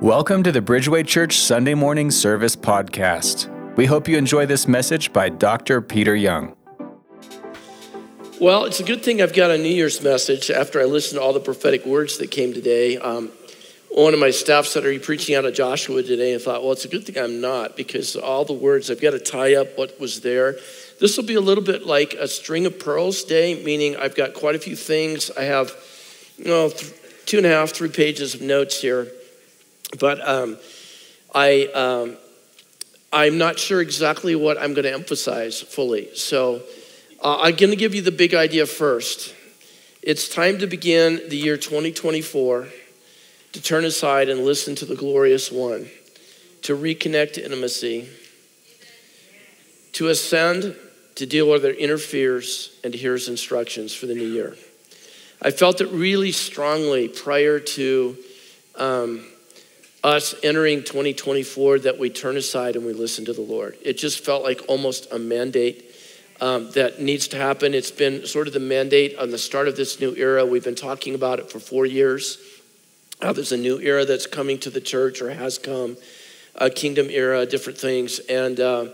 Welcome to the Bridgeway Church Sunday Morning Service Podcast. We hope you enjoy this message by Dr. Peter Young. Well, it's a good thing I've got a New Year's message after I listened to all the prophetic words that came today. Um, one of my staff said, Are you preaching out of Joshua today? And I thought, Well, it's a good thing I'm not because all the words, I've got to tie up what was there. This will be a little bit like a string of pearls day, meaning I've got quite a few things. I have, you know, two and a half, three pages of notes here. But um, I, um, I'm not sure exactly what I'm going to emphasize fully. So uh, I'm going to give you the big idea first. It's time to begin the year 2024 to turn aside and listen to the glorious one, to reconnect to intimacy, to ascend, to deal with their inner fears, and to hear his instructions for the new year. I felt it really strongly prior to um, us entering 2024 that we turn aside and we listen to the Lord. It just felt like almost a mandate um, that needs to happen. It's been sort of the mandate on the start of this new era. We've been talking about it for four years. How there's a new era that's coming to the church or has come, a kingdom era, different things, and uh,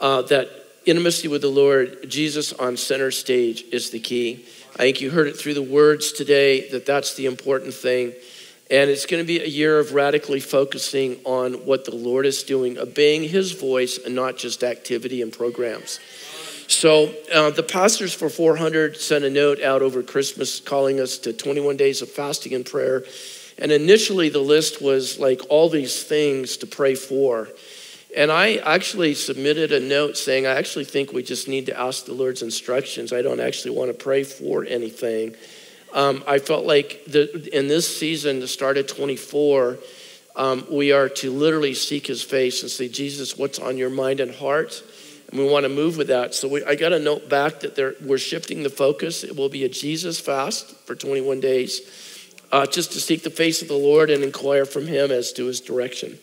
uh, that intimacy with the Lord, Jesus on center stage, is the key. I think you heard it through the words today that that's the important thing. And it's going to be a year of radically focusing on what the Lord is doing, obeying His voice and not just activity and programs. So uh, the pastors for 400 sent a note out over Christmas calling us to 21 days of fasting and prayer. And initially, the list was like all these things to pray for. And I actually submitted a note saying, I actually think we just need to ask the Lord's instructions. I don't actually want to pray for anything. Um, I felt like the, in this season, the start of 24, um, we are to literally seek his face and say, Jesus, what's on your mind and heart? And we want to move with that. So we, I got a note back that we're shifting the focus. It will be a Jesus fast for 21 days, uh, just to seek the face of the Lord and inquire from him as to his direction.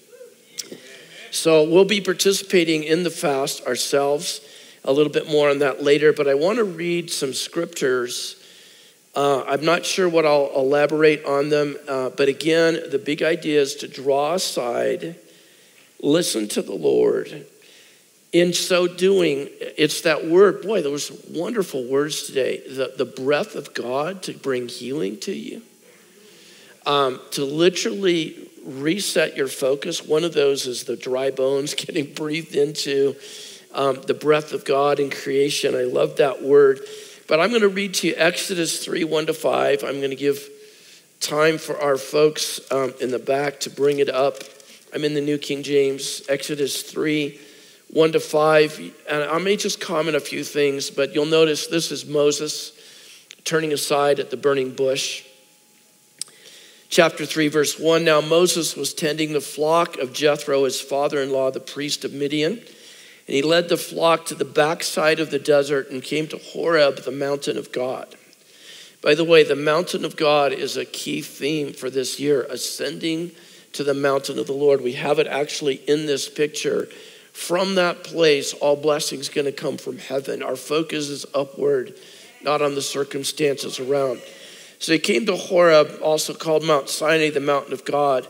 So we'll be participating in the fast ourselves. A little bit more on that later, but I want to read some scriptures uh, I'm not sure what I'll elaborate on them, uh, but again, the big idea is to draw aside, listen to the Lord. In so doing, it's that word. Boy, those wonderful words today. The, the breath of God to bring healing to you, um, to literally reset your focus. One of those is the dry bones getting breathed into, um, the breath of God in creation. I love that word. But I'm going to read to you Exodus 3 1 to 5. I'm going to give time for our folks um, in the back to bring it up. I'm in the New King James, Exodus 3 1 to 5. And I may just comment a few things, but you'll notice this is Moses turning aside at the burning bush. Chapter 3, verse 1 Now Moses was tending the flock of Jethro, his father in law, the priest of Midian. And he led the flock to the backside of the desert and came to Horeb, the mountain of God. By the way, the mountain of God is a key theme for this year ascending to the mountain of the Lord. We have it actually in this picture. From that place, all blessings going to come from heaven. Our focus is upward, not on the circumstances around. So he came to Horeb, also called Mount Sinai, the mountain of God.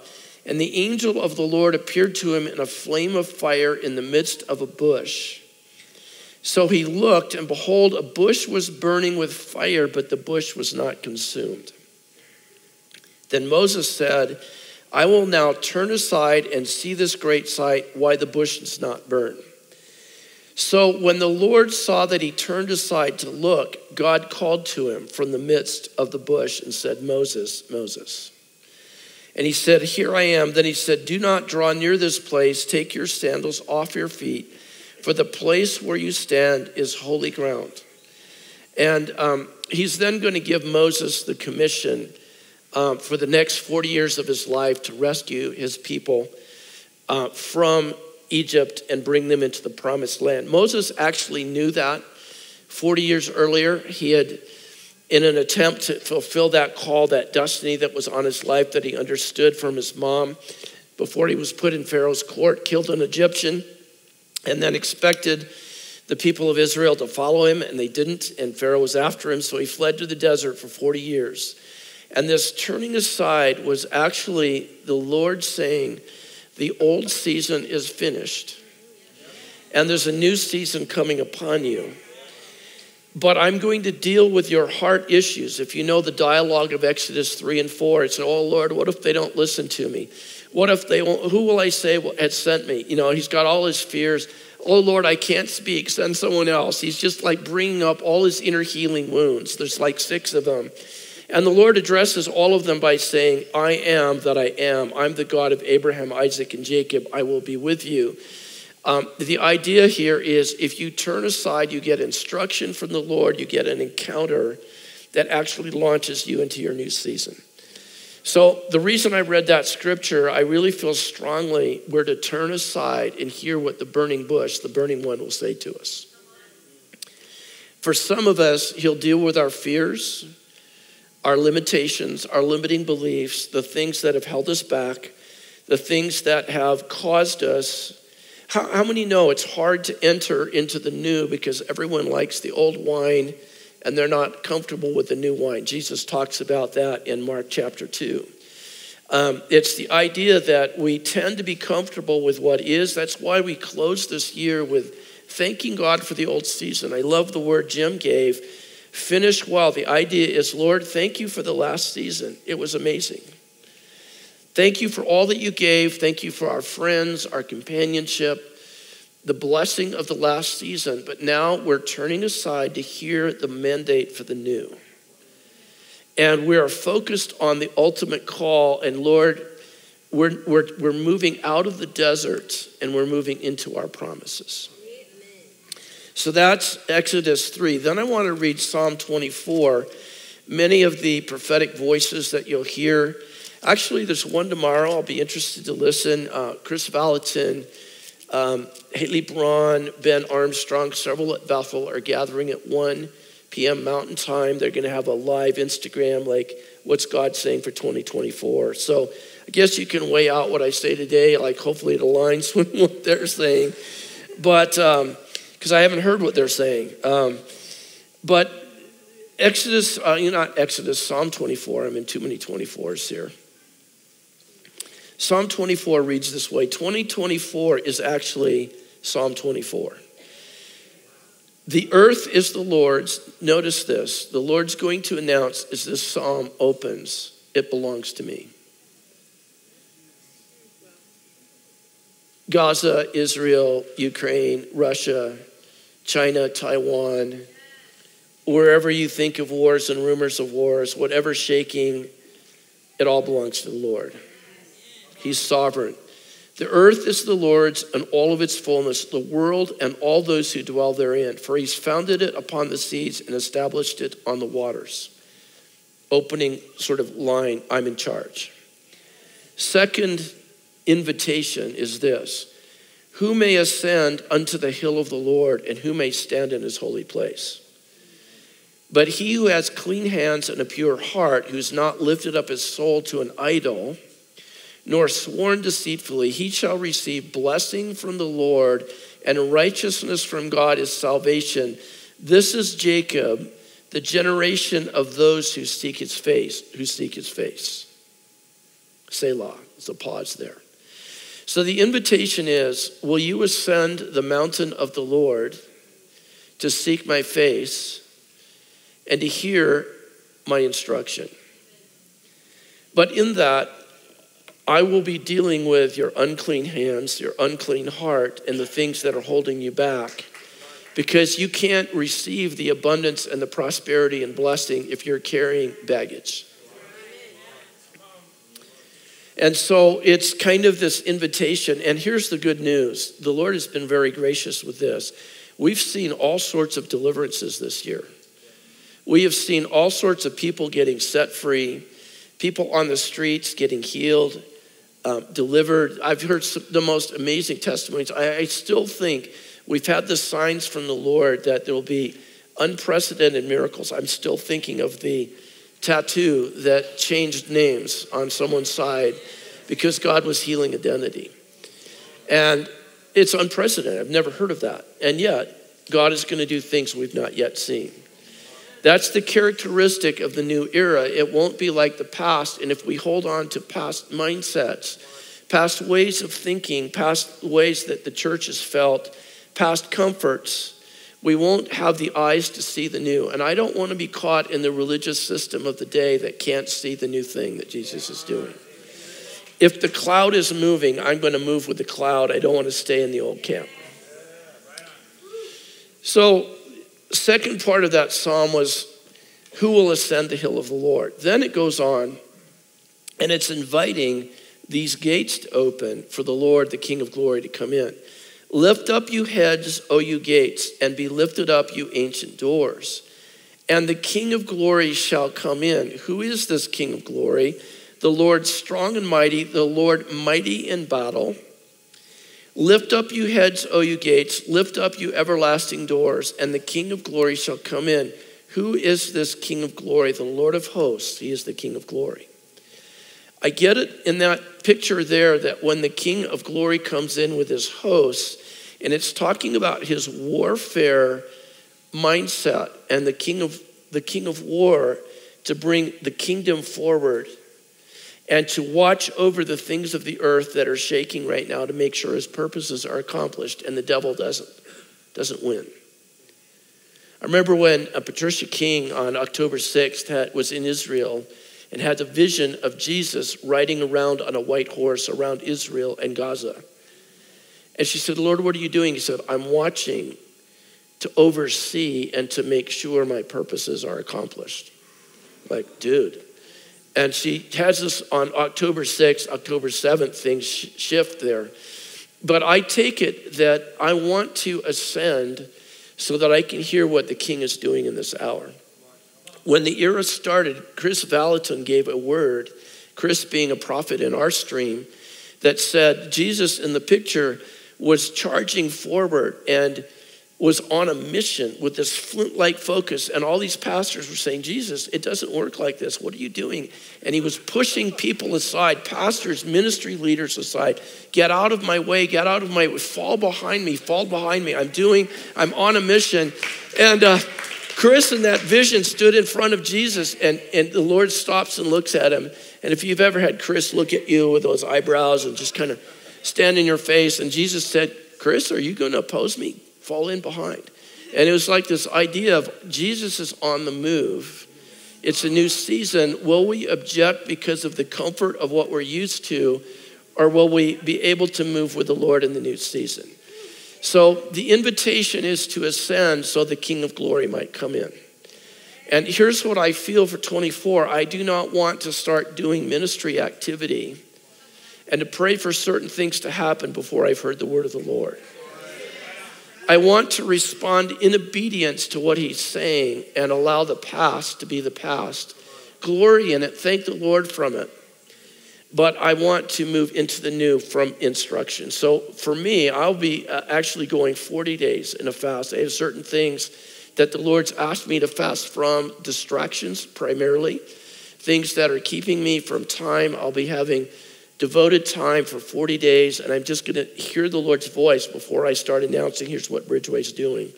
And the angel of the Lord appeared to him in a flame of fire in the midst of a bush. So he looked, and behold, a bush was burning with fire, but the bush was not consumed. Then Moses said, I will now turn aside and see this great sight, why the bush is not burned. So when the Lord saw that he turned aside to look, God called to him from the midst of the bush and said, Moses, Moses. And he said, Here I am. Then he said, Do not draw near this place. Take your sandals off your feet, for the place where you stand is holy ground. And um, he's then going to give Moses the commission um, for the next 40 years of his life to rescue his people uh, from Egypt and bring them into the promised land. Moses actually knew that 40 years earlier. He had in an attempt to fulfill that call, that destiny that was on his life that he understood from his mom before he was put in Pharaoh's court, killed an Egyptian, and then expected the people of Israel to follow him, and they didn't, and Pharaoh was after him, so he fled to the desert for 40 years. And this turning aside was actually the Lord saying, The old season is finished, and there's a new season coming upon you. But I'm going to deal with your heart issues. If you know the dialogue of Exodus 3 and 4, it's, Oh Lord, what if they don't listen to me? What if they won't? Who will I say had sent me? You know, he's got all his fears. Oh Lord, I can't speak. Send someone else. He's just like bringing up all his inner healing wounds. There's like six of them. And the Lord addresses all of them by saying, I am that I am. I'm the God of Abraham, Isaac, and Jacob. I will be with you. Um, the idea here is if you turn aside, you get instruction from the Lord, you get an encounter that actually launches you into your new season. So, the reason I read that scripture, I really feel strongly we're to turn aside and hear what the burning bush, the burning one, will say to us. For some of us, he'll deal with our fears, our limitations, our limiting beliefs, the things that have held us back, the things that have caused us. How, how many know it's hard to enter into the new because everyone likes the old wine and they're not comfortable with the new wine? Jesus talks about that in Mark chapter 2. Um, it's the idea that we tend to be comfortable with what is. That's why we close this year with thanking God for the old season. I love the word Jim gave Finish well. The idea is, Lord, thank you for the last season. It was amazing. Thank you for all that you gave. Thank you for our friends, our companionship, the blessing of the last season. But now we're turning aside to hear the mandate for the new. And we are focused on the ultimate call. And Lord, we're, we're, we're moving out of the desert and we're moving into our promises. So that's Exodus 3. Then I want to read Psalm 24. Many of the prophetic voices that you'll hear. Actually, there's one tomorrow. I'll be interested to listen. Uh, Kris Vallotton, um, Haley Braun, Ben Armstrong, several at Bethel are gathering at 1 p.m. Mountain Time. They're going to have a live Instagram, like, what's God saying for 2024? So I guess you can weigh out what I say today. Like, hopefully it aligns with what they're saying. But, um, because I haven't heard what they're saying. Um, but Exodus, uh, you know, not Exodus, Psalm 24. I'm in too many 24s here. Psalm 24 reads this way 2024 is actually Psalm 24. The earth is the Lord's. Notice this. The Lord's going to announce as this psalm opens, it belongs to me. Gaza, Israel, Ukraine, Russia, China, Taiwan, wherever you think of wars and rumors of wars, whatever shaking, it all belongs to the Lord. He's sovereign. The earth is the Lord's and all of its fullness, the world and all those who dwell therein. For he's founded it upon the seas and established it on the waters. Opening sort of line, I'm in charge. Second invitation is this who may ascend unto the hill of the Lord, and who may stand in his holy place? But he who has clean hands and a pure heart, who's not lifted up his soul to an idol, nor sworn deceitfully, he shall receive blessing from the Lord, and righteousness from God is salvation. This is Jacob, the generation of those who seek his face, who seek his face. Selah. There's a pause there. So the invitation is Will you ascend the mountain of the Lord to seek my face and to hear my instruction? But in that, I will be dealing with your unclean hands, your unclean heart, and the things that are holding you back. Because you can't receive the abundance and the prosperity and blessing if you're carrying baggage. And so it's kind of this invitation. And here's the good news the Lord has been very gracious with this. We've seen all sorts of deliverances this year. We have seen all sorts of people getting set free, people on the streets getting healed, um, delivered. I've heard the most amazing testimonies. I, I still think we've had the signs from the Lord that there will be unprecedented miracles. I'm still thinking of the tattoo that changed names on someone's side because God was healing identity. And it's unprecedented. I've never heard of that. And yet, God is going to do things we've not yet seen. That's the characteristic of the new era. It won't be like the past. And if we hold on to past mindsets, past ways of thinking, past ways that the church has felt, past comforts, we won't have the eyes to see the new. And I don't want to be caught in the religious system of the day that can't see the new thing that Jesus is doing. If the cloud is moving, I'm going to move with the cloud. I don't want to stay in the old camp. So, second part of that psalm was who will ascend the hill of the Lord? Then it goes on and it's inviting these gates to open for the Lord, the King of glory, to come in. Lift up, you heads, O you gates, and be lifted up, you ancient doors. And the King of glory shall come in. Who is this King of glory? The Lord strong and mighty, the Lord mighty in battle. Lift up, you heads, O you gates, lift up, you everlasting doors, and the King of glory shall come in. Who is this King of glory? The Lord of hosts. He is the King of glory. I get it in that picture there that when the King of glory comes in with his hosts, and it's talking about his warfare mindset and the king of the king of war to bring the kingdom forward and to watch over the things of the earth that are shaking right now to make sure his purposes are accomplished and the devil doesn't doesn't win. I remember when uh, Patricia King on October 6th had, was in Israel and had the vision of Jesus riding around on a white horse around Israel and Gaza. And she said, Lord, what are you doing? He said, I'm watching to oversee and to make sure my purposes are accomplished. Like, dude. And she has this on October 6th, October 7th, things shift there. But I take it that I want to ascend so that I can hear what the king is doing in this hour. When the era started, Kris Vallotton gave a word, Chris being a prophet in our stream, that said Jesus in the picture was charging forward and was on a mission with this flint like focus. And all these pastors were saying, Jesus, it doesn't work like this. What are you doing? And he was pushing people aside, pastors, ministry leaders aside. Get out of my way, get out of my way, fall behind me, fall behind me. I'm doing, I'm on a mission. And uh, Kris in that vision stood in front of Jesus, and, and the Lord stops and looks at him. And if you've ever had Kris look at you with those eyebrows and just kind of stand in your face, and Jesus said, Kris, are you going to oppose me? Fall in behind. And it was like this idea of Jesus is on the move. It's a new season. Will we object because of the comfort of what we're used to, or will we be able to move with the Lord in the new season? So the invitation is to ascend so the King of Glory might come in. And here's what I feel for 24 I do not want to start doing ministry activity and to pray for certain things to happen before I've heard the word of the Lord. I want to respond in obedience to what he's saying and allow the past to be the past. Glory in it, thank the Lord from it. But I want to move into the new from instruction. So for me, I'll be uh, actually going 40 days in a fast. I have certain things that the Lord's asked me to fast from, distractions primarily, things that are keeping me from time. I'll be having devoted time for 40 days, and I'm just going to hear the Lord's voice before I start announcing here's what Bridgeway's doing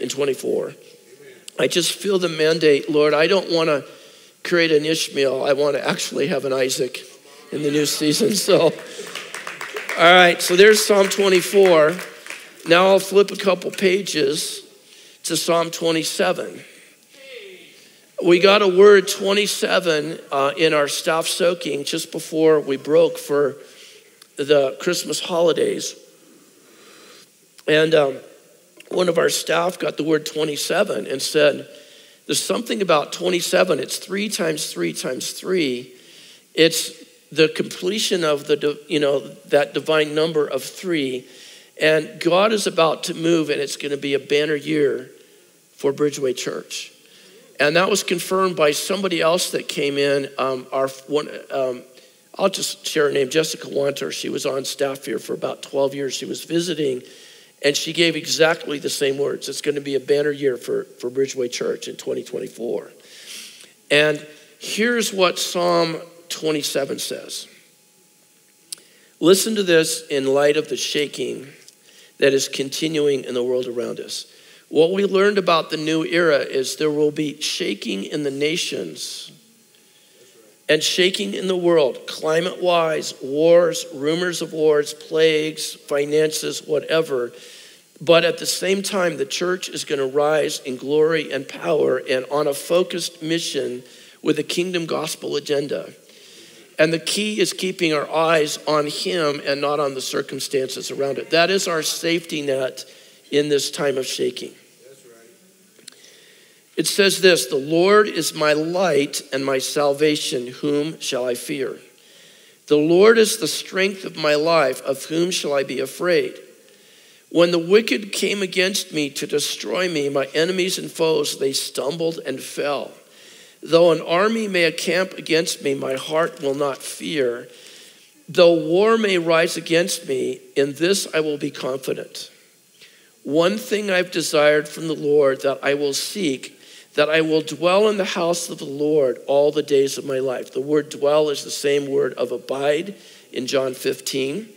in 24. I just feel the mandate, Lord, I don't want to create an Ishmael. I want to actually have an Isaac in the new season. So, all right, so there's Psalm 24. Now I'll flip a couple pages to Psalm 27. We got a word 27 uh, in our staff soaking just before we broke for the Christmas holidays. And um, one of our staff got the word 27 and said, There's something about 27. It's three times three times three. It's the completion of the, you know, that divine number of three. And God is about to move, and it's going to be a banner year for Bridgeway Church and that was confirmed by somebody else that came in. Um, our one, um, I'll just share her name, Jessica Wanter. She was on staff here for about 12 years. She was visiting, and she gave exactly the same words. It's going to be a banner year for, for Bridgeway Church in 2024. And here's what Psalm 27 says. Listen to this in light of the shaking that is continuing in the world around us. What we learned about the new era is there will be shaking in the nations and shaking in the world, climate wise, wars, rumors of wars, plagues, finances, whatever. But at the same time, the church is going to rise in glory and power and on a focused mission with a kingdom gospel agenda. And the key is keeping our eyes on Him and not on the circumstances around it. That is our safety net in this time of shaking. It says this The Lord is my light and my salvation. Whom shall I fear? The Lord is the strength of my life. Of whom shall I be afraid? When the wicked came against me to destroy me, my enemies and foes, they stumbled and fell. Though an army may encamp against me, my heart will not fear. Though war may rise against me, in this I will be confident. One thing I've desired from the Lord that I will seek, that I will dwell in the house of the Lord all the days of my life. The word dwell is the same word of abide in John 15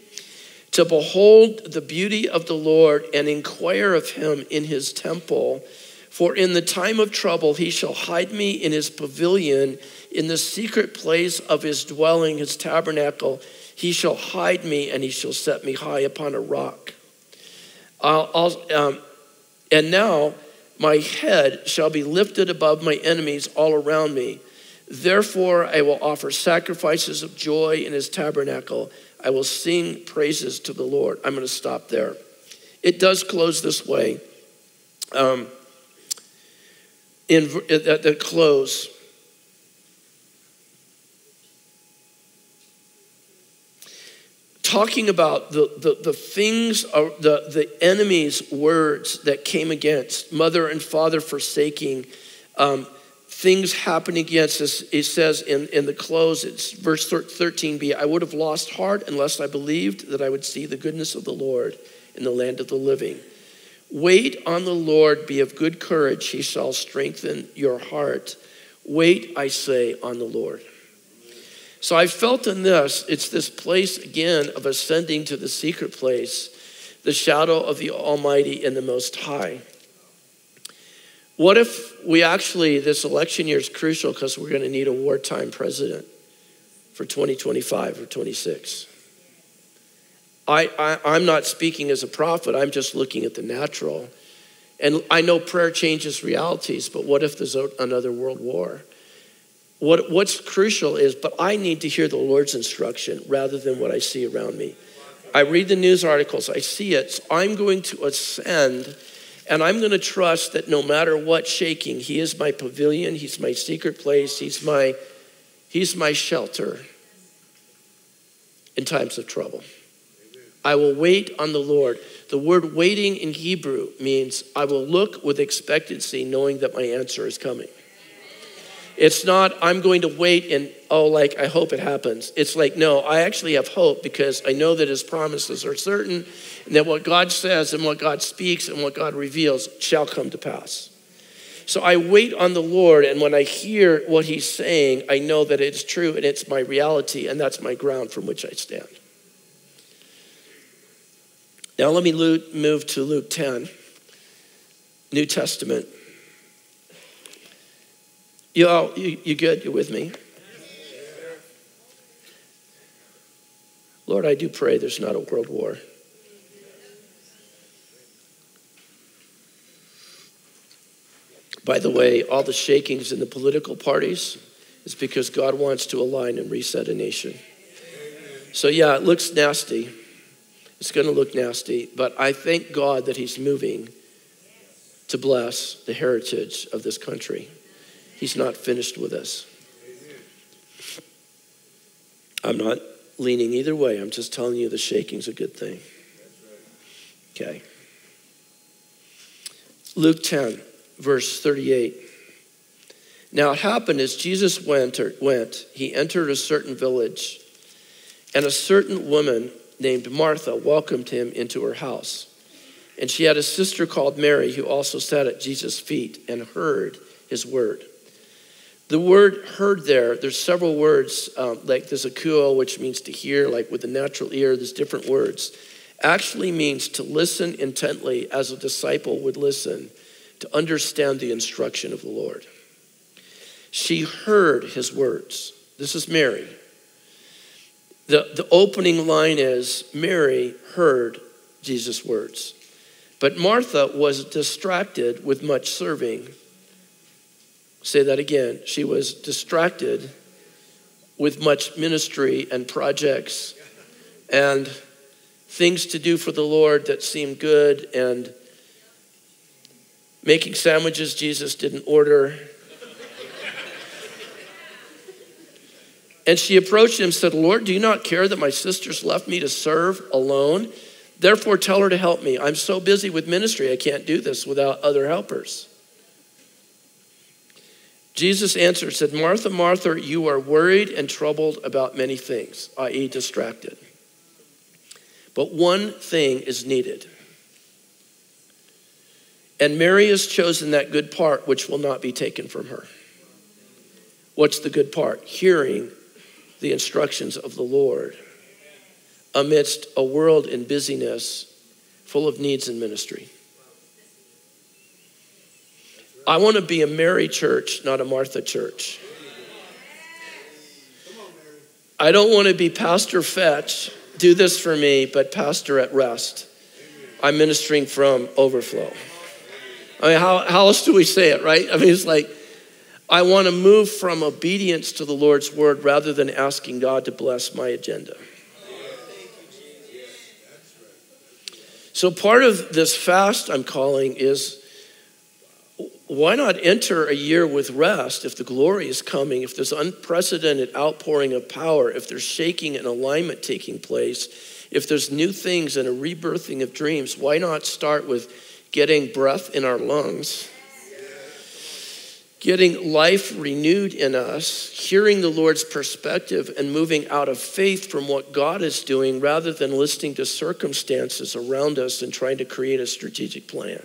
to behold the beauty of the Lord and inquire of him in his temple. For in the time of trouble he shall hide me in his pavilion, in the secret place of his dwelling, his tabernacle. He shall hide me and he shall set me high upon a rock. I'll, I'll, um, and now my head shall be lifted above my enemies all around me. Therefore, I will offer sacrifices of joy in his tabernacle. I will sing praises to the Lord. I'm going to stop there. It does close this way. Um, in at the close, talking about the, the, the things, the, the enemy's words that came against mother and father forsaking. Um, things happening against us. It says in, in the close, it's verse 13b I would have lost heart unless I believed that I would see the goodness of the Lord in the land of the living. Wait on the Lord, be of good courage, he shall strengthen your heart. Wait, I say, on the Lord. So I felt in this, it's this place again of ascending to the secret place, the shadow of the Almighty and the Most High. What if we actually, this election year is crucial because we're going to need a wartime president for 2025 or 26? I, I, am not speaking as a prophet, I'm just looking at the natural. And I know prayer changes realities, but what if there's another world war? What, what's crucial is, but I need to hear the Lord's instruction rather than what I see around me. I read the news articles, I see it. So I'm going to ascend and I'm going to trust that no matter what shaking, He is my pavilion, He's my secret place, He's my, he's my shelter in times of trouble. I will wait on the Lord. The word waiting in Hebrew means I will look with expectancy, knowing that my answer is coming. It's not, I'm going to wait and, oh, like, I hope it happens. It's like, no, I actually have hope because I know that his promises are certain and that what God says and what God speaks and what God reveals shall come to pass. So I wait on the Lord, and when I hear what he's saying, I know that it's true and it's my reality, and that's my ground from which I stand. Now, let me move to Luke 10, New Testament. You all, you, you good? You with me? Lord, I do pray there's not a world war. By the way, all the shakings in the political parties is because God wants to align and reset a nation. So, yeah, it looks nasty. It's going to look nasty, but I thank God that He's moving to bless the heritage of this country. He's not finished with us. I'm not leaning either way. I'm just telling you the shaking's a good thing. Okay. Luke 10, verse 38. Now it happened as Jesus went, went, he entered a certain village, and a certain woman named Martha welcomed him into her house. And she had a sister called Mary who also sat at Jesus' feet and heard his word. The word heard there, there's several words, um, like there's akuo, which means to hear, like with the natural ear, there's different words. Actually means to listen intently as a disciple would listen. to understand the instruction of the Lord. She heard his words. This is Mary. The, the opening line is Mary heard Jesus' words. But Martha was distracted with much serving. Say that again. She was distracted with much ministry and projects and things to do for the Lord that seemed good and making sandwiches Jesus didn't order. and she approached him and said, Lord, do you not care that my sisters left me to serve alone? Therefore, tell her to help me. I'm so busy with ministry, I can't do this without other helpers. Jesus answered, said, Martha, Martha, you are worried and troubled about many things, i.e., distracted. But one thing is needed. And Mary has chosen that good part which will not be taken from her. What's the good part? Hearing the instructions of the Lord amidst a world in busyness full of needs and ministry. I want to be a Mary church, not a Martha church. I don't want to be Pastor Fetch, do this for me, but Pastor at rest. I'm ministering from overflow. I mean, how, how else do we say it, right? I mean, it's like, I want to move from obedience to the Lord's word rather than asking God to bless my agenda. So, part of this fast I'm calling is why not enter a year with rest if the glory is coming, if there's unprecedented outpouring of power, if there's shaking and alignment taking place, if there's new things and a rebirthing of dreams? Why not start with getting breath in our lungs, getting life renewed in us, hearing the Lord's perspective, and moving out of faith from what God is doing rather than listening to circumstances around us and trying to create a strategic plan.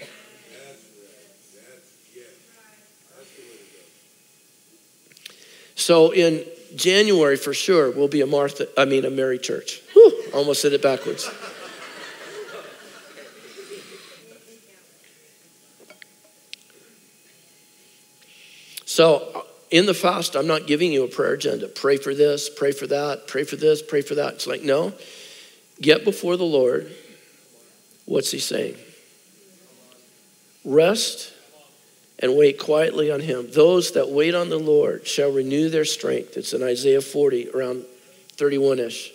So in January, for sure, we'll be a Martha, I mean, a Mary church. Whew, almost said it backwards. So, uh, in the fast, I'm not giving you a prayer agenda. Pray for this, pray for that, pray for this, pray for that. It's like, no, get before the Lord. What's He saying? Rest and wait quietly on Him. Those that wait on the Lord shall renew their strength. It's in Isaiah 40, around 31 ish.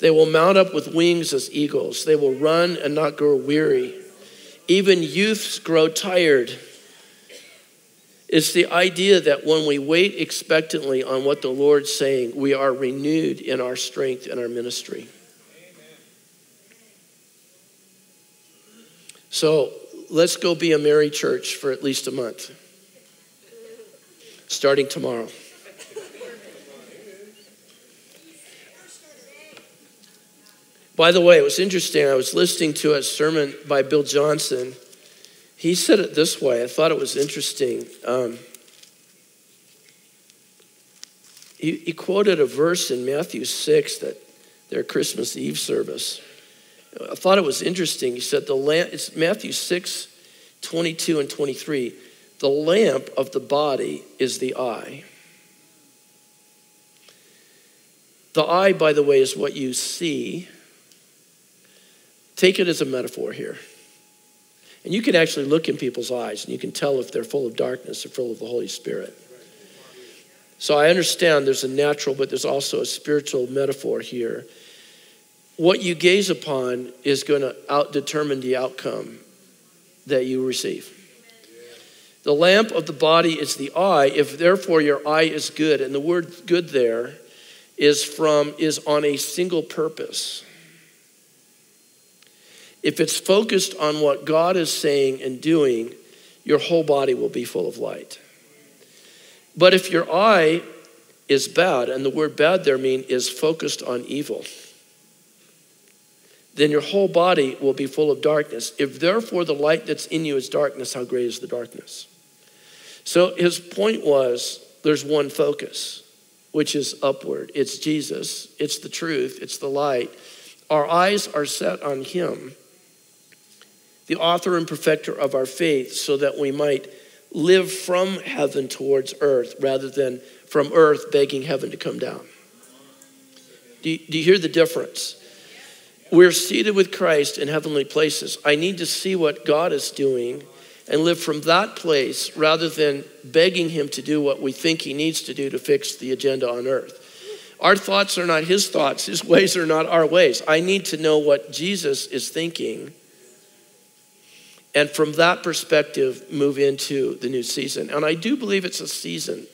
They will mount up with wings as eagles. They will run and not grow weary. Even youths grow tired it's the idea that when we wait expectantly on what the Lord's saying, we are renewed in our strength and our ministry. So let's go be a Mary church for at least a month, starting tomorrow. By the way, it was interesting. I was listening to a sermon by Bill Johnson he said it this way. I thought it was interesting. Um, he, he quoted a verse in Matthew 6 that their Christmas Eve service. I thought it was interesting. He said, the lamp, it's Matthew 6, 22 and 23. The lamp of the body is the eye. The eye, by the way, is what you see. Take it as a metaphor here. And you can actually look in people's eyes and you can tell if they're full of darkness or full of the Holy Spirit. So I understand there's a natural, but there's also a spiritual metaphor here. What you gaze upon is going to outdetermine the outcome that you receive. The lamp of the body is the eye. If therefore your eye is good, and the word good there is from is on a single purpose if it's focused on what God is saying and doing, your whole body will be full of light. But if your eye is bad, and the word bad there mean is focused on evil, then your whole body will be full of darkness. If therefore the light that's in you is darkness, how great is the darkness? So his point was there's one focus, which is upward. It's Jesus, it's the truth, it's the light. Our eyes are set on him the author and perfecter of our faith, so that we might live from heaven towards earth rather than from earth begging heaven to come down. Do you, do you hear the difference? We're seated with Christ in heavenly places. I need to see what God is doing and live from that place rather than begging Him to do what we think He needs to do to fix the agenda on earth. Our thoughts are not His thoughts, His ways are not our ways. I need to know what Jesus is thinking. And from that perspective, move into the new season. And I do believe it's a season.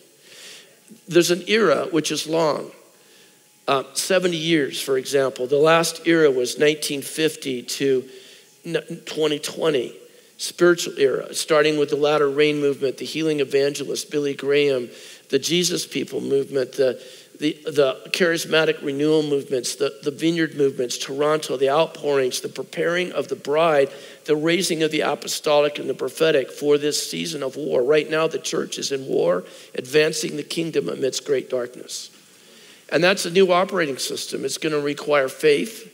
There's an era which is long. Uh, 70 years, for example. The last era was 1950 to 2020 spiritual era, starting with the latter rain movement, the healing evangelist, Billy Graham, the Jesus people movement, the, the, the charismatic renewal movements, the, the vineyard movements, Toronto, the outpourings, the preparing of the bride, the raising of the apostolic and the prophetic for this season of war. Right now, the church is in war, advancing the kingdom amidst great darkness. And that's a new operating system. It's going to require faith,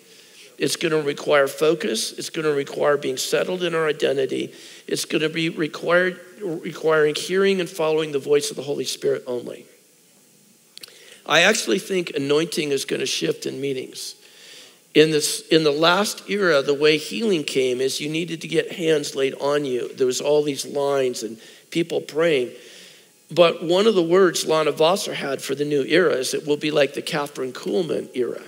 it's going to require focus. It's going to require being settled in our identity. It's going to be required, requiring hearing and following the voice of the Holy Spirit only. I actually think anointing is going to shift in meetings. In, this, in the last era, the way healing came is you needed to get hands laid on you. There was all these lines and people praying. But one of the words Lana Vawser had for the new era is it will be like the Kathryn Kuhlman era.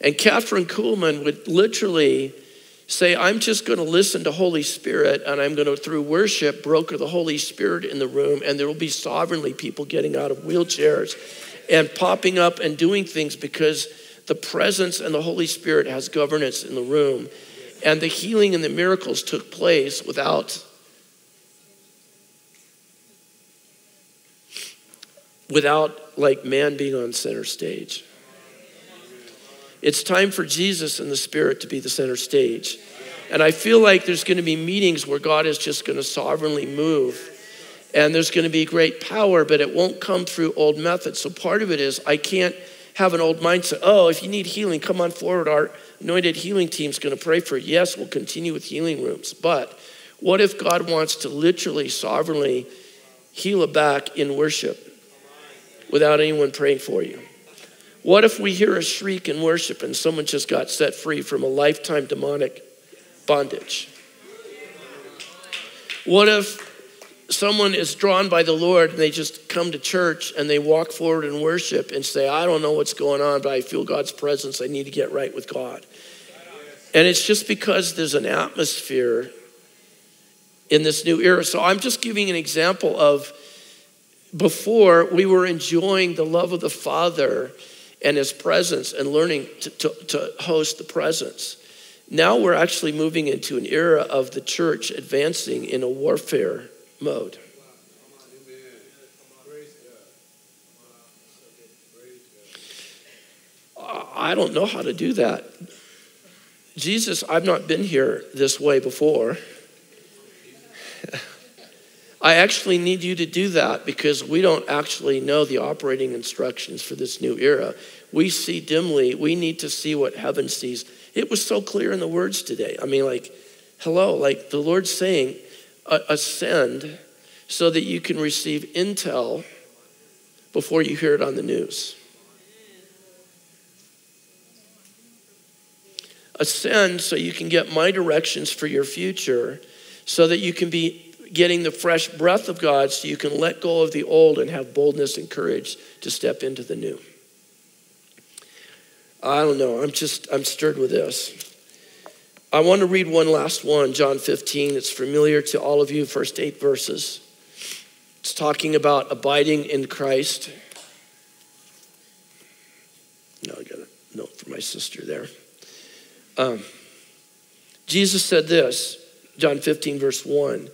And Kathryn Kuhlman would literally say, I'm just going to listen to Holy Spirit and I'm going to, through worship, broker the Holy Spirit in the room, and there will be sovereignly people getting out of wheelchairs and popping up and doing things because the presence and the Holy Spirit has governance in the room. And the healing and the miracles took place without without like man being on center stage. It's time for Jesus and the Spirit to be the center stage. And I feel like there's going to be meetings where God is just going to sovereignly move. And there's going to be great power, but it won't come through old methods. So part of it is I can't have an old mindset. Oh, if you need healing, come on forward. Our anointed healing team's going to pray for you. Yes, we'll continue with healing rooms. But what if God wants to literally, sovereignly heal a back in worship without anyone praying for you? What if we hear a shriek in worship and someone just got set free from a lifetime demonic bondage? What if someone is drawn by the Lord and they just come to church and they walk forward and worship and say, I don't know what's going on, but I feel God's presence. I need to get right with God. And it's just because there's an atmosphere in this new era. So I'm just giving an example of before we were enjoying the love of the Father and his presence and learning to, to, to host the presence. Now we're actually moving into an era of the church advancing in a warfare mode. I don't know how to do that. Jesus, I've not been here this way before. I actually need you to do that because we don't actually know the operating instructions for this new era. We see dimly. We need to see what heaven sees. It was so clear in the words today. I mean, like, hello, like the Lord's saying, ascend so that you can receive intel before you hear it on the news. Ascend so you can get my directions for your future so that you can be getting the fresh breath of God so you can let go of the old and have boldness and courage to step into the new. I don't know. I'm just, I'm stirred with this. I want to read one last one, John 15. It's familiar to all of you, first eight verses. It's talking about abiding in Christ. No, I got a note for my sister there. Um, Jesus said this, John 15, verse 1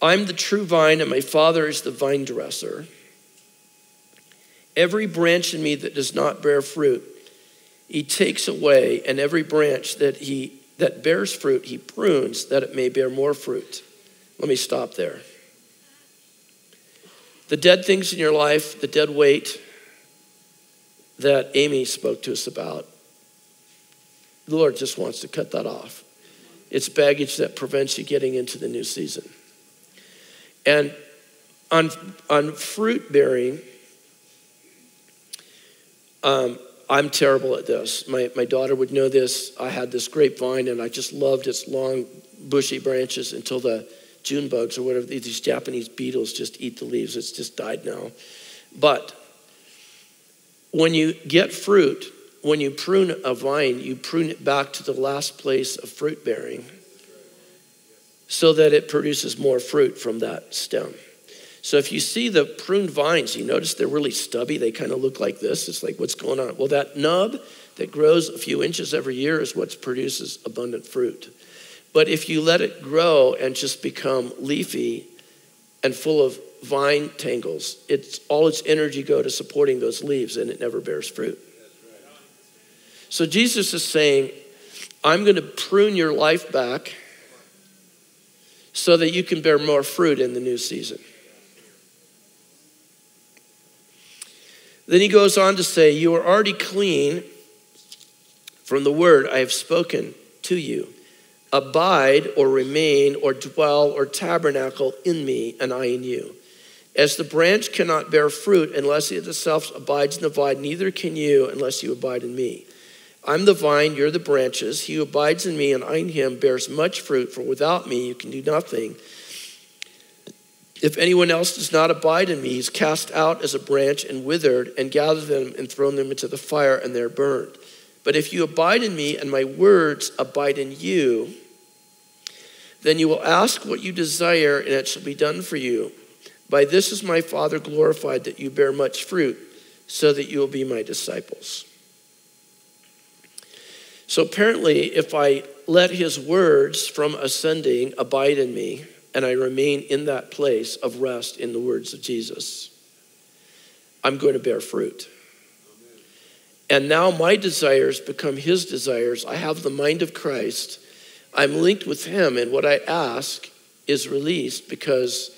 I'm the true vine, and my Father is the vine dresser. Every branch in me that does not bear fruit, he takes away, and every branch that he that bears fruit, he prunes that it may bear more fruit. Let me stop there. The dead things in your life, the dead weight that Amy spoke to us about, the Lord just wants to cut that off. It's baggage that prevents you getting into the new season. And on, on fruit bearing, um, I'm terrible at this. My, my daughter would know this. I had this grapevine and I just loved its long, bushy branches until the June bugs or whatever, these Japanese beetles just eat the leaves. It's just died now. But when you get fruit, when you prune a vine, you prune it back to the last place of fruit bearing so that it produces more fruit from that stem. So if you see the pruned vines, you notice they're really stubby. They kind of look like this. It's like, what's going on? Well, that nub that grows a few inches every year is what produces abundant fruit. But if you let it grow and just become leafy and full of vine tangles, it's all its energy go to supporting those leaves and it never bears fruit. So Jesus is saying, I'm going to prune your life back so that you can bear more fruit in the new season. Then he goes on to say, You are already clean from the word I have spoken to you. Abide or remain or dwell or tabernacle in me and I in you. As the branch cannot bear fruit unless it itself abides in the vine, neither can you unless you abide in me. I'm the vine, you're the branches. He who abides in me and I in him bears much fruit, for without me you can do nothing. If anyone else does not abide in me, he's cast out as a branch and withered, and gathered them and thrown them into the fire, and they're burned. But if you abide in me and my words abide in you, then you will ask what you desire, and it shall be done for you. By this is my Father glorified, that you bear much fruit, so that you will be my disciples. So apparently, if I let his words from ascending abide in me, and I remain in that place of rest in the words of Jesus, I'm going to bear fruit. And now my desires become his desires. I have the mind of Christ. I'm linked with him, and what I ask is released because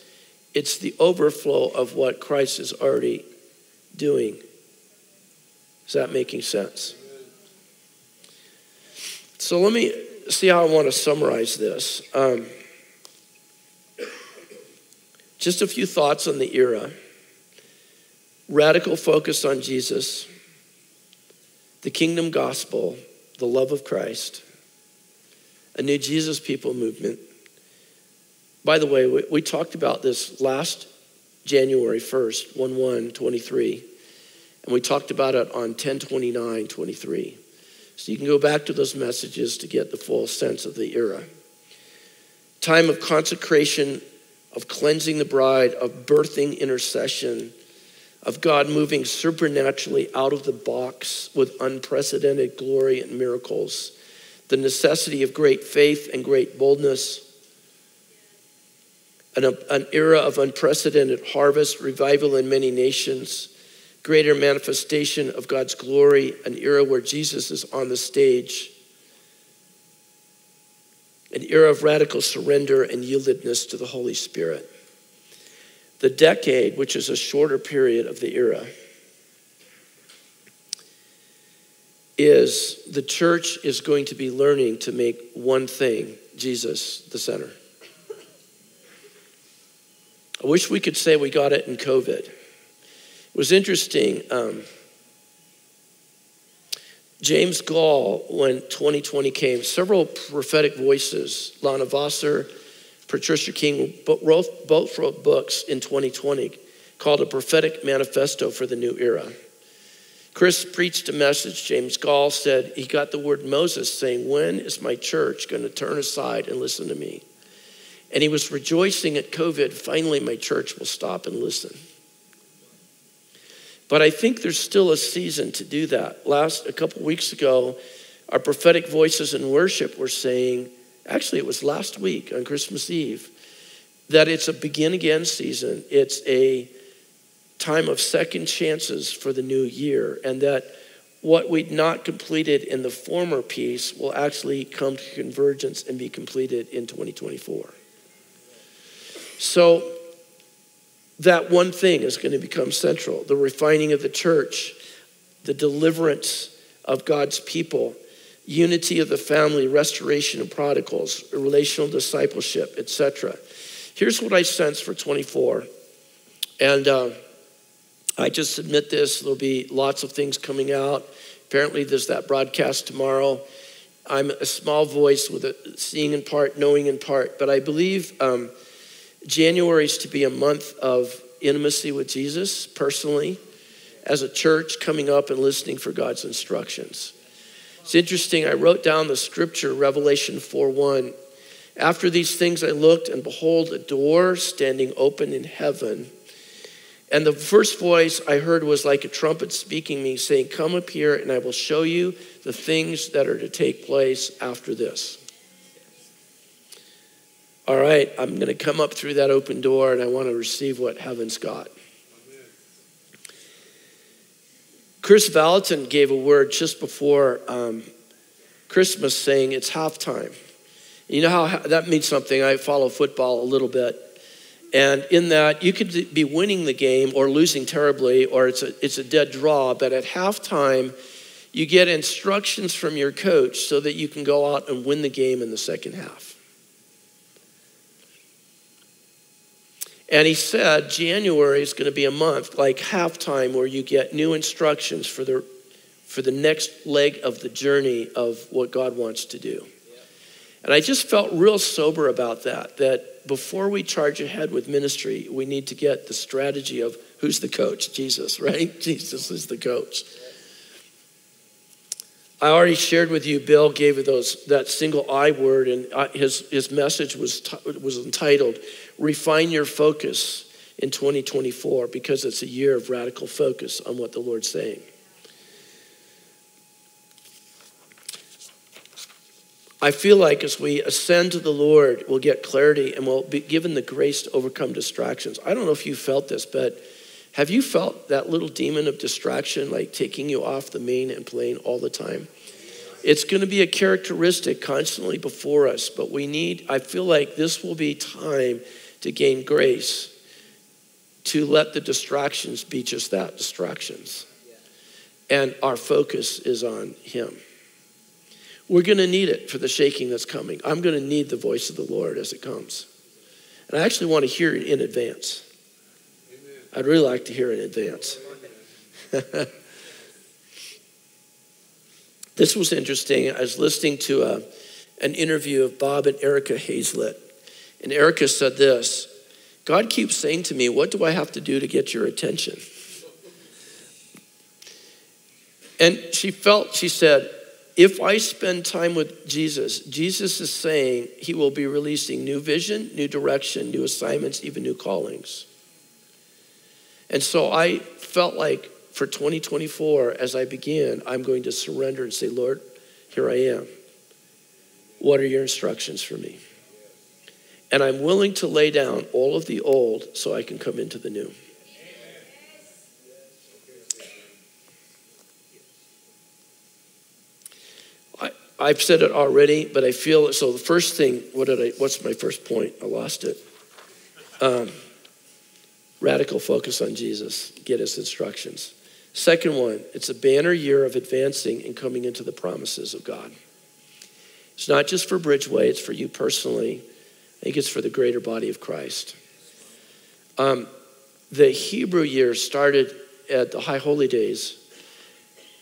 it's the overflow of what Christ is already doing. Is that making sense? So let me see how I want to summarize this. Um, just a few thoughts on the era. Radical focus on Jesus, the kingdom gospel, the love of Christ, a new Jesus people movement. By the way, we, we talked about this last January 1st, 1 1 23, and we talked about it on 10 29 23. So you can go back to those messages to get the full sense of the era. Time of consecration of cleansing the bride, of birthing intercession, of God moving supernaturally out of the box with unprecedented glory and miracles, the necessity of great faith and great boldness, an, an era of unprecedented harvest, revival in many nations, greater manifestation of God's glory, an era where Jesus is on the stage an era of radical surrender and yieldedness to the Holy Spirit. The decade, which is a shorter period of the era, is the church is going to be learning to make one thing Jesus the center. I wish we could say we got it in COVID. Was interesting. Um, James Goll, when 2020 came, several prophetic voices, Lana Vawser, Patricia King, both wrote books in 2020 called A Prophetic Manifesto for the New Era. Kris preached a message. James Goll said he got the word Moses saying, When is my church going to turn aside and listen to me? And he was rejoicing at COVID. Finally, my church will stop and listen. But I think there's still a season to do that. Last, a couple weeks ago, our prophetic voices in worship were saying, actually, it was last week on Christmas Eve, that it's a begin again season. It's a time of second chances for the new year, and that what we'd not completed in the former piece will actually come to convergence and be completed in 2024. So that one thing is going to become central the refining of the church, the deliverance of God's people, unity of the family, restoration of prodigals, relational discipleship, etc. Here's what I sense for 24. And uh, I just submit this. There'll be lots of things coming out. Apparently, there's that broadcast tomorrow. I'm a small voice with a seeing in part, knowing in part, but I believe um, January is to be a month of intimacy with Jesus personally, as a church coming up and listening for God's instructions. It's interesting, I wrote down the scripture, Revelation 4 1. After these things I looked, and behold, a door standing open in heaven. And the first voice I heard was like a trumpet speaking me, saying, Come up here, and I will show you the things that are to take place after this. All right, I'm going to come up through that open door, and I want to receive what heaven's got. Kris Vallotton gave a word just before um, Christmas saying it's halftime. You know how that means something? I follow football a little bit. And in that, you could be winning the game or losing terribly, or it's a, it's a dead draw, but at halftime, you get instructions from your coach so that you can go out and win the game in the second half. And he said January is going to be a month like halftime where you get new instructions for the, for the next leg of the journey of what God wants to do. And I just felt real sober about that, that before we charge ahead with ministry, we need to get the strategy of who's the coach? Jesus, right? Jesus is the coach. I already shared with you, Bill gave those that single I word, and his, his message was, was entitled, Refine Your Focus in 2024, because it's a year of radical focus on what the Lord's saying. I feel like as we ascend to the Lord, we'll get clarity and we'll be given the grace to overcome distractions. I don't know if you felt this, but have you felt that little demon of distraction like taking you off the main and playing all the time? It's going to be a characteristic constantly before us, but we need, I feel like this will be time to gain grace to let the distractions be just that distractions. And our focus is on Him. We're going to need it for the shaking that's coming. I'm going to need the voice of the Lord as it comes. And I actually want to hear it in advance. Amen. I'd really like to hear it in advance. this was interesting. I was listening to a, an interview of Bob and Erica Hazlett. And Erica said this God keeps saying to me, What do I have to do to get your attention? And she felt, she said, if I spend time with Jesus, Jesus is saying he will be releasing new vision, new direction, new assignments, even new callings. And so I felt like for 2024, as I begin, I'm going to surrender and say, Lord, here I am. What are your instructions for me? And I'm willing to lay down all of the old so I can come into the new. I've said it already, but I feel so. The first thing, what did I? What's my first point? I lost it. Um, radical focus on Jesus. Get his instructions. Second one, it's a banner year of advancing and coming into the promises of God. It's not just for Bridgeway; it's for you personally. I think it's for the greater body of Christ. Um, the Hebrew year started at the High Holy Days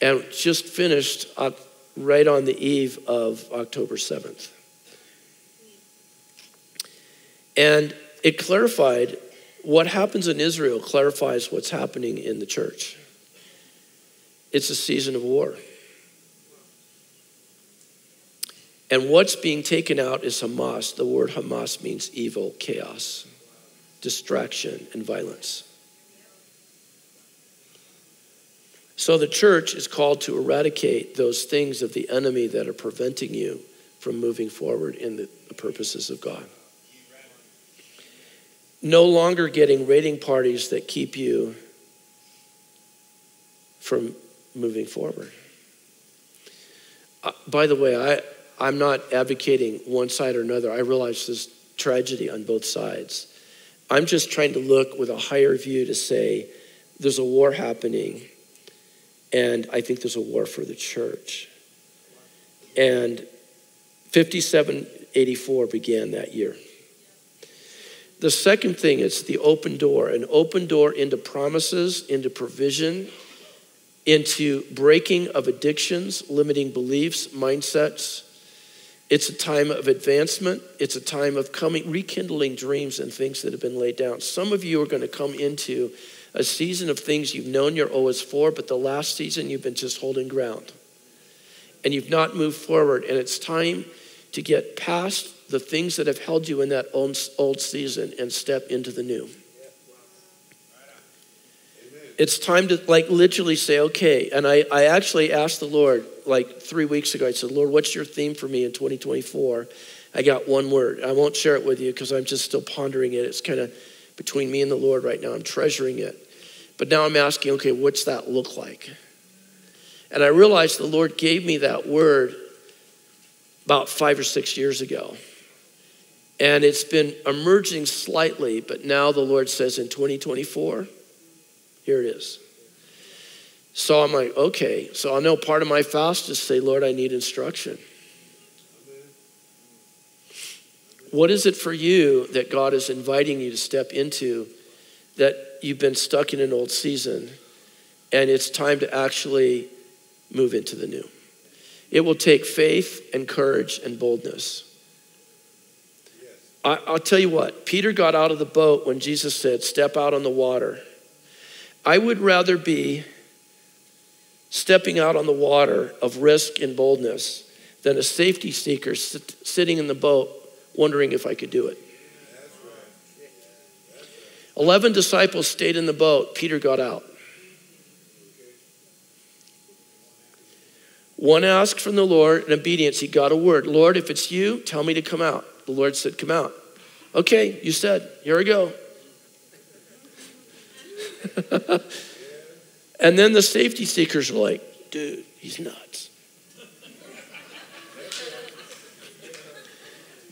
and just finished right on the eve of October 7th. And it clarified what happens in Israel, clarifies what's happening in the church. It's a season of war. And what's being taken out is Hamas. The word Hamas means evil, chaos, distraction, and violence. So the church is called to eradicate those things of the enemy that are preventing you from moving forward in the, purposes of God. No longer getting raiding parties that keep you from moving forward. Uh, by the way, I, I'm not advocating one side or another. I realize there's tragedy on both sides. I'm just trying to look with a higher view to say there's a war happening and I think there's a war for the church. And 5784 began that year. The second thing is the open door, an open door into promises, into provision, into breaking of addictions, limiting beliefs, mindsets. It's a time of advancement. It's a time of coming, rekindling dreams and things that have been laid down. Some of you are going to come into a season of things you've known you're always for, but the last season you've been just holding ground. And you've not moved forward. And it's time to get past the things that have held you in that old, old season and step into the new. It's time to like literally say, okay. And I, I actually asked the Lord like three weeks ago, I said, Lord, what's your theme for me in 2024? I got one word. I won't share it with you because I'm just still pondering it. It's kind of between me and the Lord right now. I'm treasuring it. But now I'm asking, okay, what's that look like? And I realized the Lord gave me that word about five or six years ago. And it's been emerging slightly, but now the Lord says in 2024, here it is. So I'm like, okay. So I know part of my fast is say, Lord, I need instruction. What is it for you that God is inviting you to step into that you've been stuck in an old season and it's time to actually move into the new? It will take faith and courage and boldness. I, will tell you what, Peter got out of the boat when Jesus said, Step out on the water. I would rather be stepping out on the water of risk and boldness than a safety seeker sit, sitting in the boat wondering if I could do it. Eleven disciples stayed in the boat, Peter got out. One asked from the Lord in obedience, he got a word Lord, if it's you, tell me to come out. The Lord said, Come out. Okay, you said, here we go. and then the safety seekers were like, dude, he's nuts.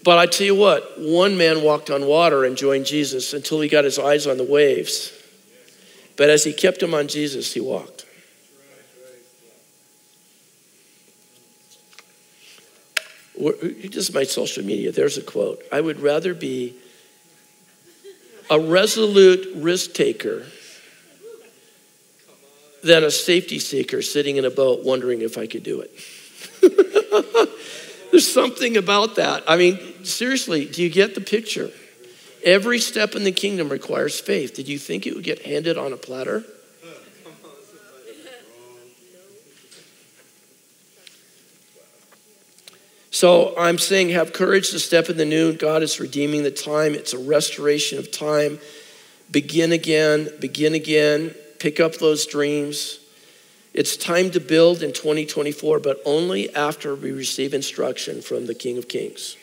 But I tell you what, one man walked on water and joined Jesus until he got his eyes on the waves. But as he kept him on Jesus, he walked. Just my social media, there's a quote. I would rather be a resolute risk taker than a safety seeker sitting in a boat wondering if I could do it. There's something about that. I mean, seriously, do you get the picture? Every step in the kingdom requires faith. Did you think it would get handed on a platter? So I'm saying have courage to step in the new. God is redeeming the time. It's a restoration of time. Begin again, begin again, pick up those dreams. It's time to build in 2024, but only after we receive instruction from the King of Kings.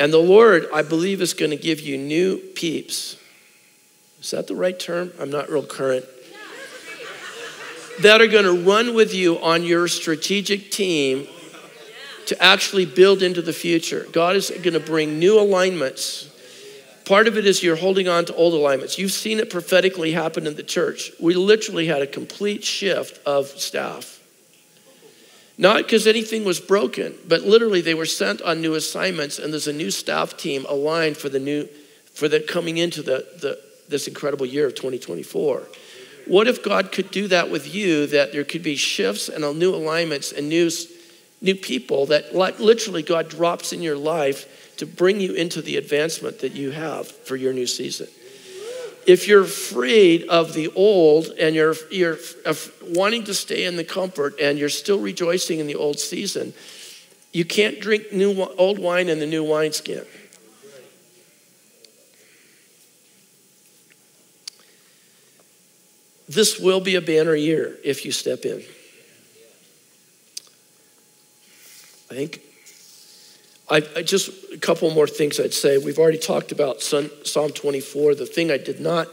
And the Lord, I believe, is going to give you new peeps. Is that the right term? I'm not real current that are going to run with you on your strategic team to actually build into the future. God is going to bring new alignments. Part of it is you're holding on to old alignments. You've seen it prophetically happen in the church. We literally had a complete shift of staff. Not because anything was broken, but literally they were sent on new assignments, and there's a new staff team aligned for the new, for the coming into the, the this incredible year of 2024. What if God could do that with you, that there could be shifts and new alignments and new, new people that like literally God drops in your life to bring you into the advancement that you have for your new season? If you're afraid of the old and you're, you're wanting to stay in the comfort and you're still rejoicing in the old season, you can't drink new, old wine in the new wineskin. This will be a banner year if you step in. I think I, I, just a couple more things I'd say. We've already talked about Psalm 24. The thing I did not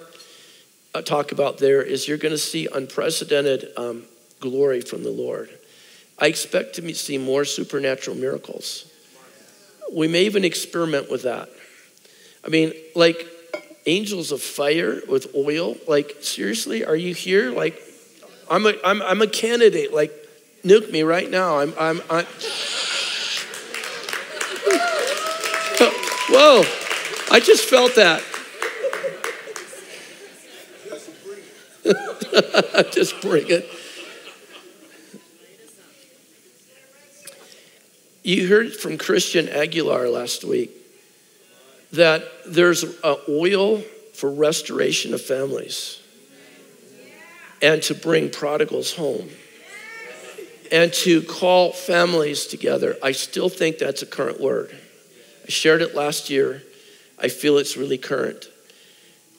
uh, talk about there is you're going to see unprecedented um, glory from the Lord. I expect to see more supernatural miracles. We may even experiment with that. I mean, like angels of fire with oil. Like, seriously, are you here? Like, I'm a, I'm, I'm a candidate. Like, nuke me right now. I'm, I'm, I'm. Whoa, I just felt that. just bring it. You heard from Christian Aguilar last week that there's oil for restoration of families and to bring prodigals home and to call families together. I still think that's a current word. I shared it last year. I feel it's really current.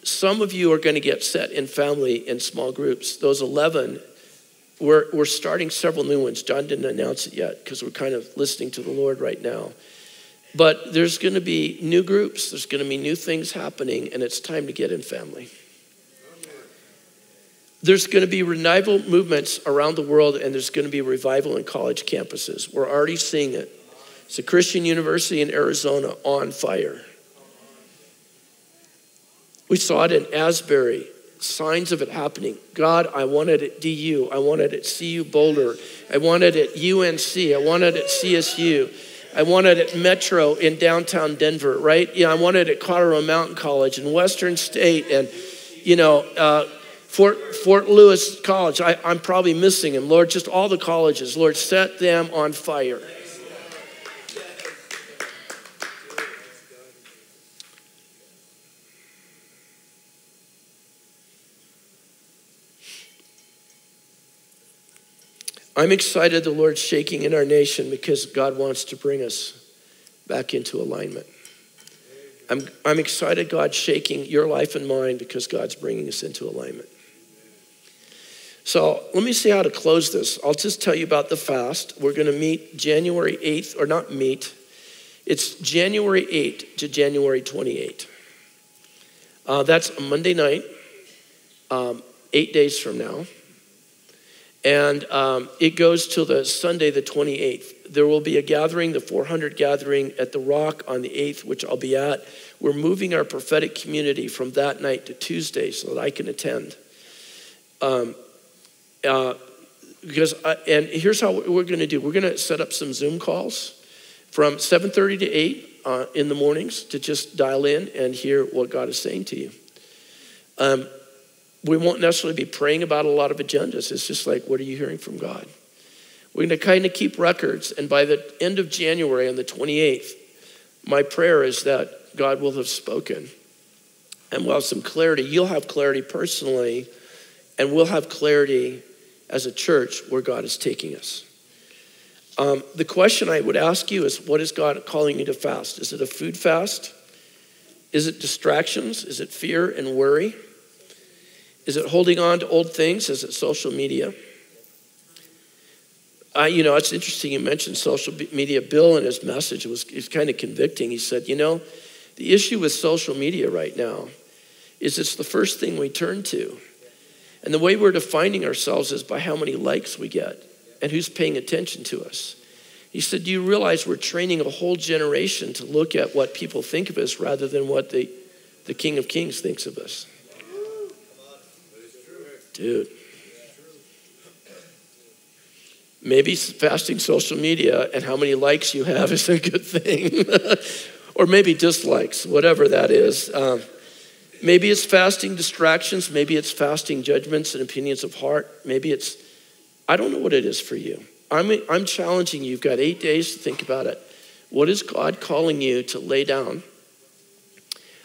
Some of you are going to get set in family in small groups. Those 11, we're, we're starting several new ones. John didn't announce it yet because we're kind of listening to the Lord right now. But there's going to be new groups, there's going to be new things happening, and it's time to get in family. There's going to be revival movements around the world, and there's going to be revival in college campuses. We're already seeing it. It's a Christian university in Arizona on fire. We saw it in Asbury, signs of it happening. God, I wanted it at DU, I wanted it at CU Boulder, I wanted it at UNC, I wanted it at CSU. I wanted it Metro in downtown Denver, right? Yeah, I wanted it at Colorado Mountain College and Western State and, you know, uh, Fort, Fort Lewis College. I, I'm probably missing them. Lord, just all the colleges. Lord, set them on fire. I'm excited the Lord's shaking in our nation because God wants to bring us back into alignment. I'm, I'm excited God's shaking your life and mine because God's bringing us into alignment. So let me see how to close this. I'll just tell you about the fast. We're going to meet January 8th, or not meet, it's January 8th to January 28th. Uh, that's a Monday night, um, eight days from now. And um, it goes till the Sunday, the 28th. There will be a gathering, the 400 gathering at the Rock on the 8th, which I'll be at. We're moving our prophetic community from that night to Tuesday so that I can attend. Um, uh, because I, and here's how we're going to do we're going to set up some zoom calls from 7.30 to 8 uh, in the mornings to just dial in and hear what god is saying to you um, we won't necessarily be praying about a lot of agendas. It's just like, what are you hearing from God? We're going to kind of keep records. And by the end of January, on the 28th, my prayer is that God will have spoken and we'll have some clarity. You'll have clarity personally, and we'll have clarity as a church where God is taking us. Um, the question I would ask you is what is God calling you to fast? Is it a food fast? Is it distractions? Is it fear and worry? Is it holding on to old things? Is it social media? I, you know, it's interesting you mentioned social media. Bill in his message was, was kind of convicting. He said, you know, the issue with social media right now is it's the first thing we turn to. And the way we're defining ourselves is by how many likes we get and who's paying attention to us. He said, Do you realize we're training a whole generation to look at what people think of us rather than what the, the King of Kings thinks of us? Dude. Maybe fasting social media and how many likes you have is a good thing. or maybe dislikes, whatever that is. Um, maybe it's fasting distractions. Maybe it's fasting judgments and opinions of heart. Maybe it's, I don't know what it is for you. I'm, I'm challenging you. You've got eight days to think about it. What is God calling you to lay down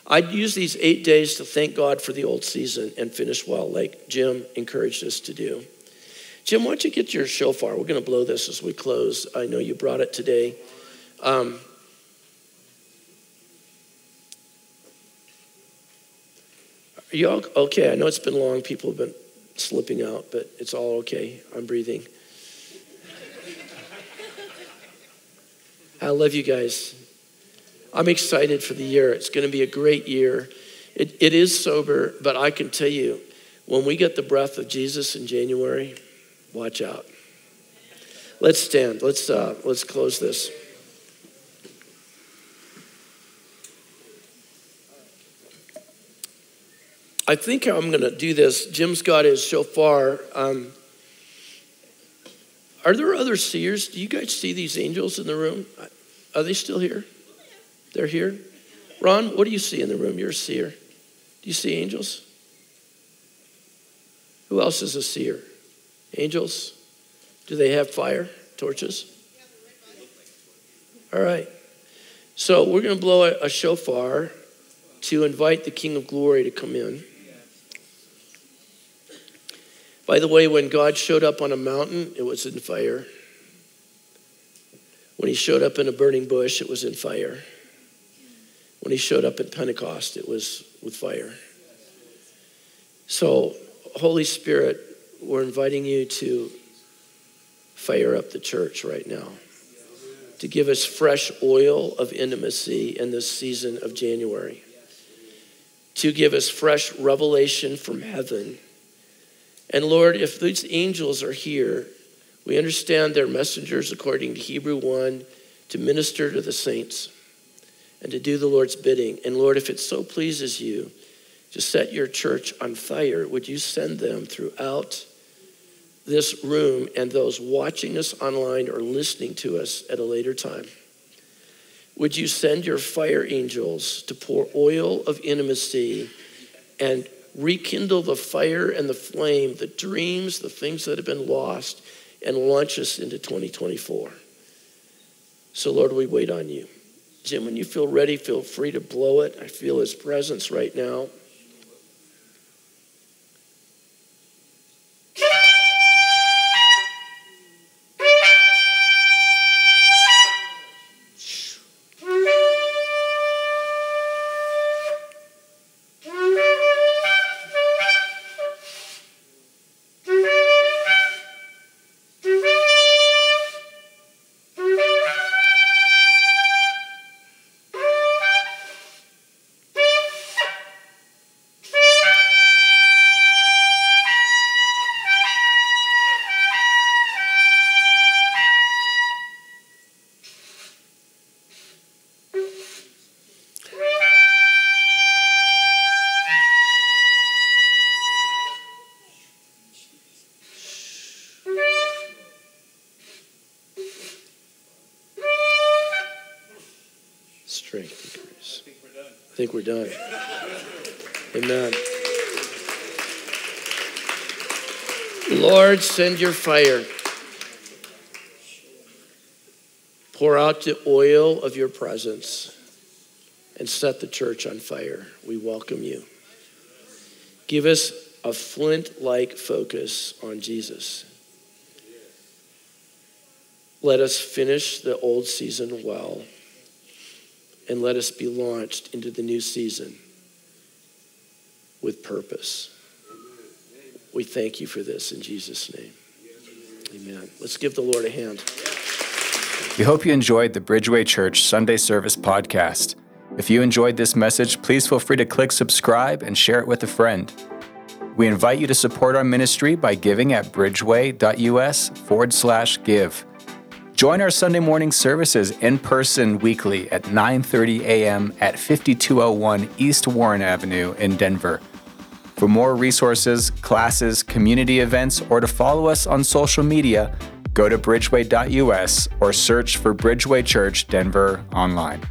I'd use these eight days to thank God for the old season and finish well, like Jim encouraged us to do. Jim, why don't you get your shofar? We're going to blow this as we close. I know you brought it today. Um, are you all okay? I know it's been long. People have been slipping out, but it's all okay. I'm breathing. I love you guys. I'm excited for the year. It's going to be a great year. It, it is sober, but I can tell you, when we get the breath of Jesus in January, watch out. Let's stand. Let's, uh, let's close this. I think I'm going to do this. Jim's got his shofar. Um, are there other seers? Do you guys see these angels in the room? Are they still here? They're here? Ron, what do you see in the room? You're a seer. Do you see angels? Who else is a seer? Angels? Do they have fire torches? All right. So we're going to blow a, a shofar to invite the King of Glory to come in. By the way, when God showed up on a mountain, it was in fire. When he showed up in a burning bush, it was in fire. When he showed up at Pentecost, it was with fire. So, Holy Spirit, we're inviting you to fire up the church right now, to give us fresh oil of intimacy in this season of January, to give us fresh revelation from heaven. And Lord, if these angels are here, we understand they're messengers according to Hebrew 1 to minister to the saints and to do the Lord's bidding. And Lord, if it so pleases you to set your church on fire, would you send them throughout this room and those watching us online or listening to us at a later time. Would you send your fire angels to pour oil of intimacy and rekindle the fire and the flame, the dreams, the things that have been lost, and launch us into 2024? So, Lord, we wait on you. Jim, when you feel ready, feel free to blow it. I feel his presence right now. Think we're done. Amen. Lord, send your fire. Pour out the oil of your presence and set the church on fire. We welcome you. Give us a flint like focus on Jesus. Let us finish the old season well and let us be launched into the new season with purpose. We thank you for this in Jesus' name. Amen. Let's give the Lord a hand. We hope you enjoyed the Bridgeway Church Sunday Service podcast. If you enjoyed this message, please feel free to click subscribe and share it with a friend. We invite you to support our ministry by giving at bridgeway.us forward slash give. Join our Sunday morning services in person weekly at 9:30 a.m. at 5201 East Warren Avenue in Denver. For more resources, classes, community events, or to follow us on social media, go to bridgeway.us or search for Bridgeway Church Denver online.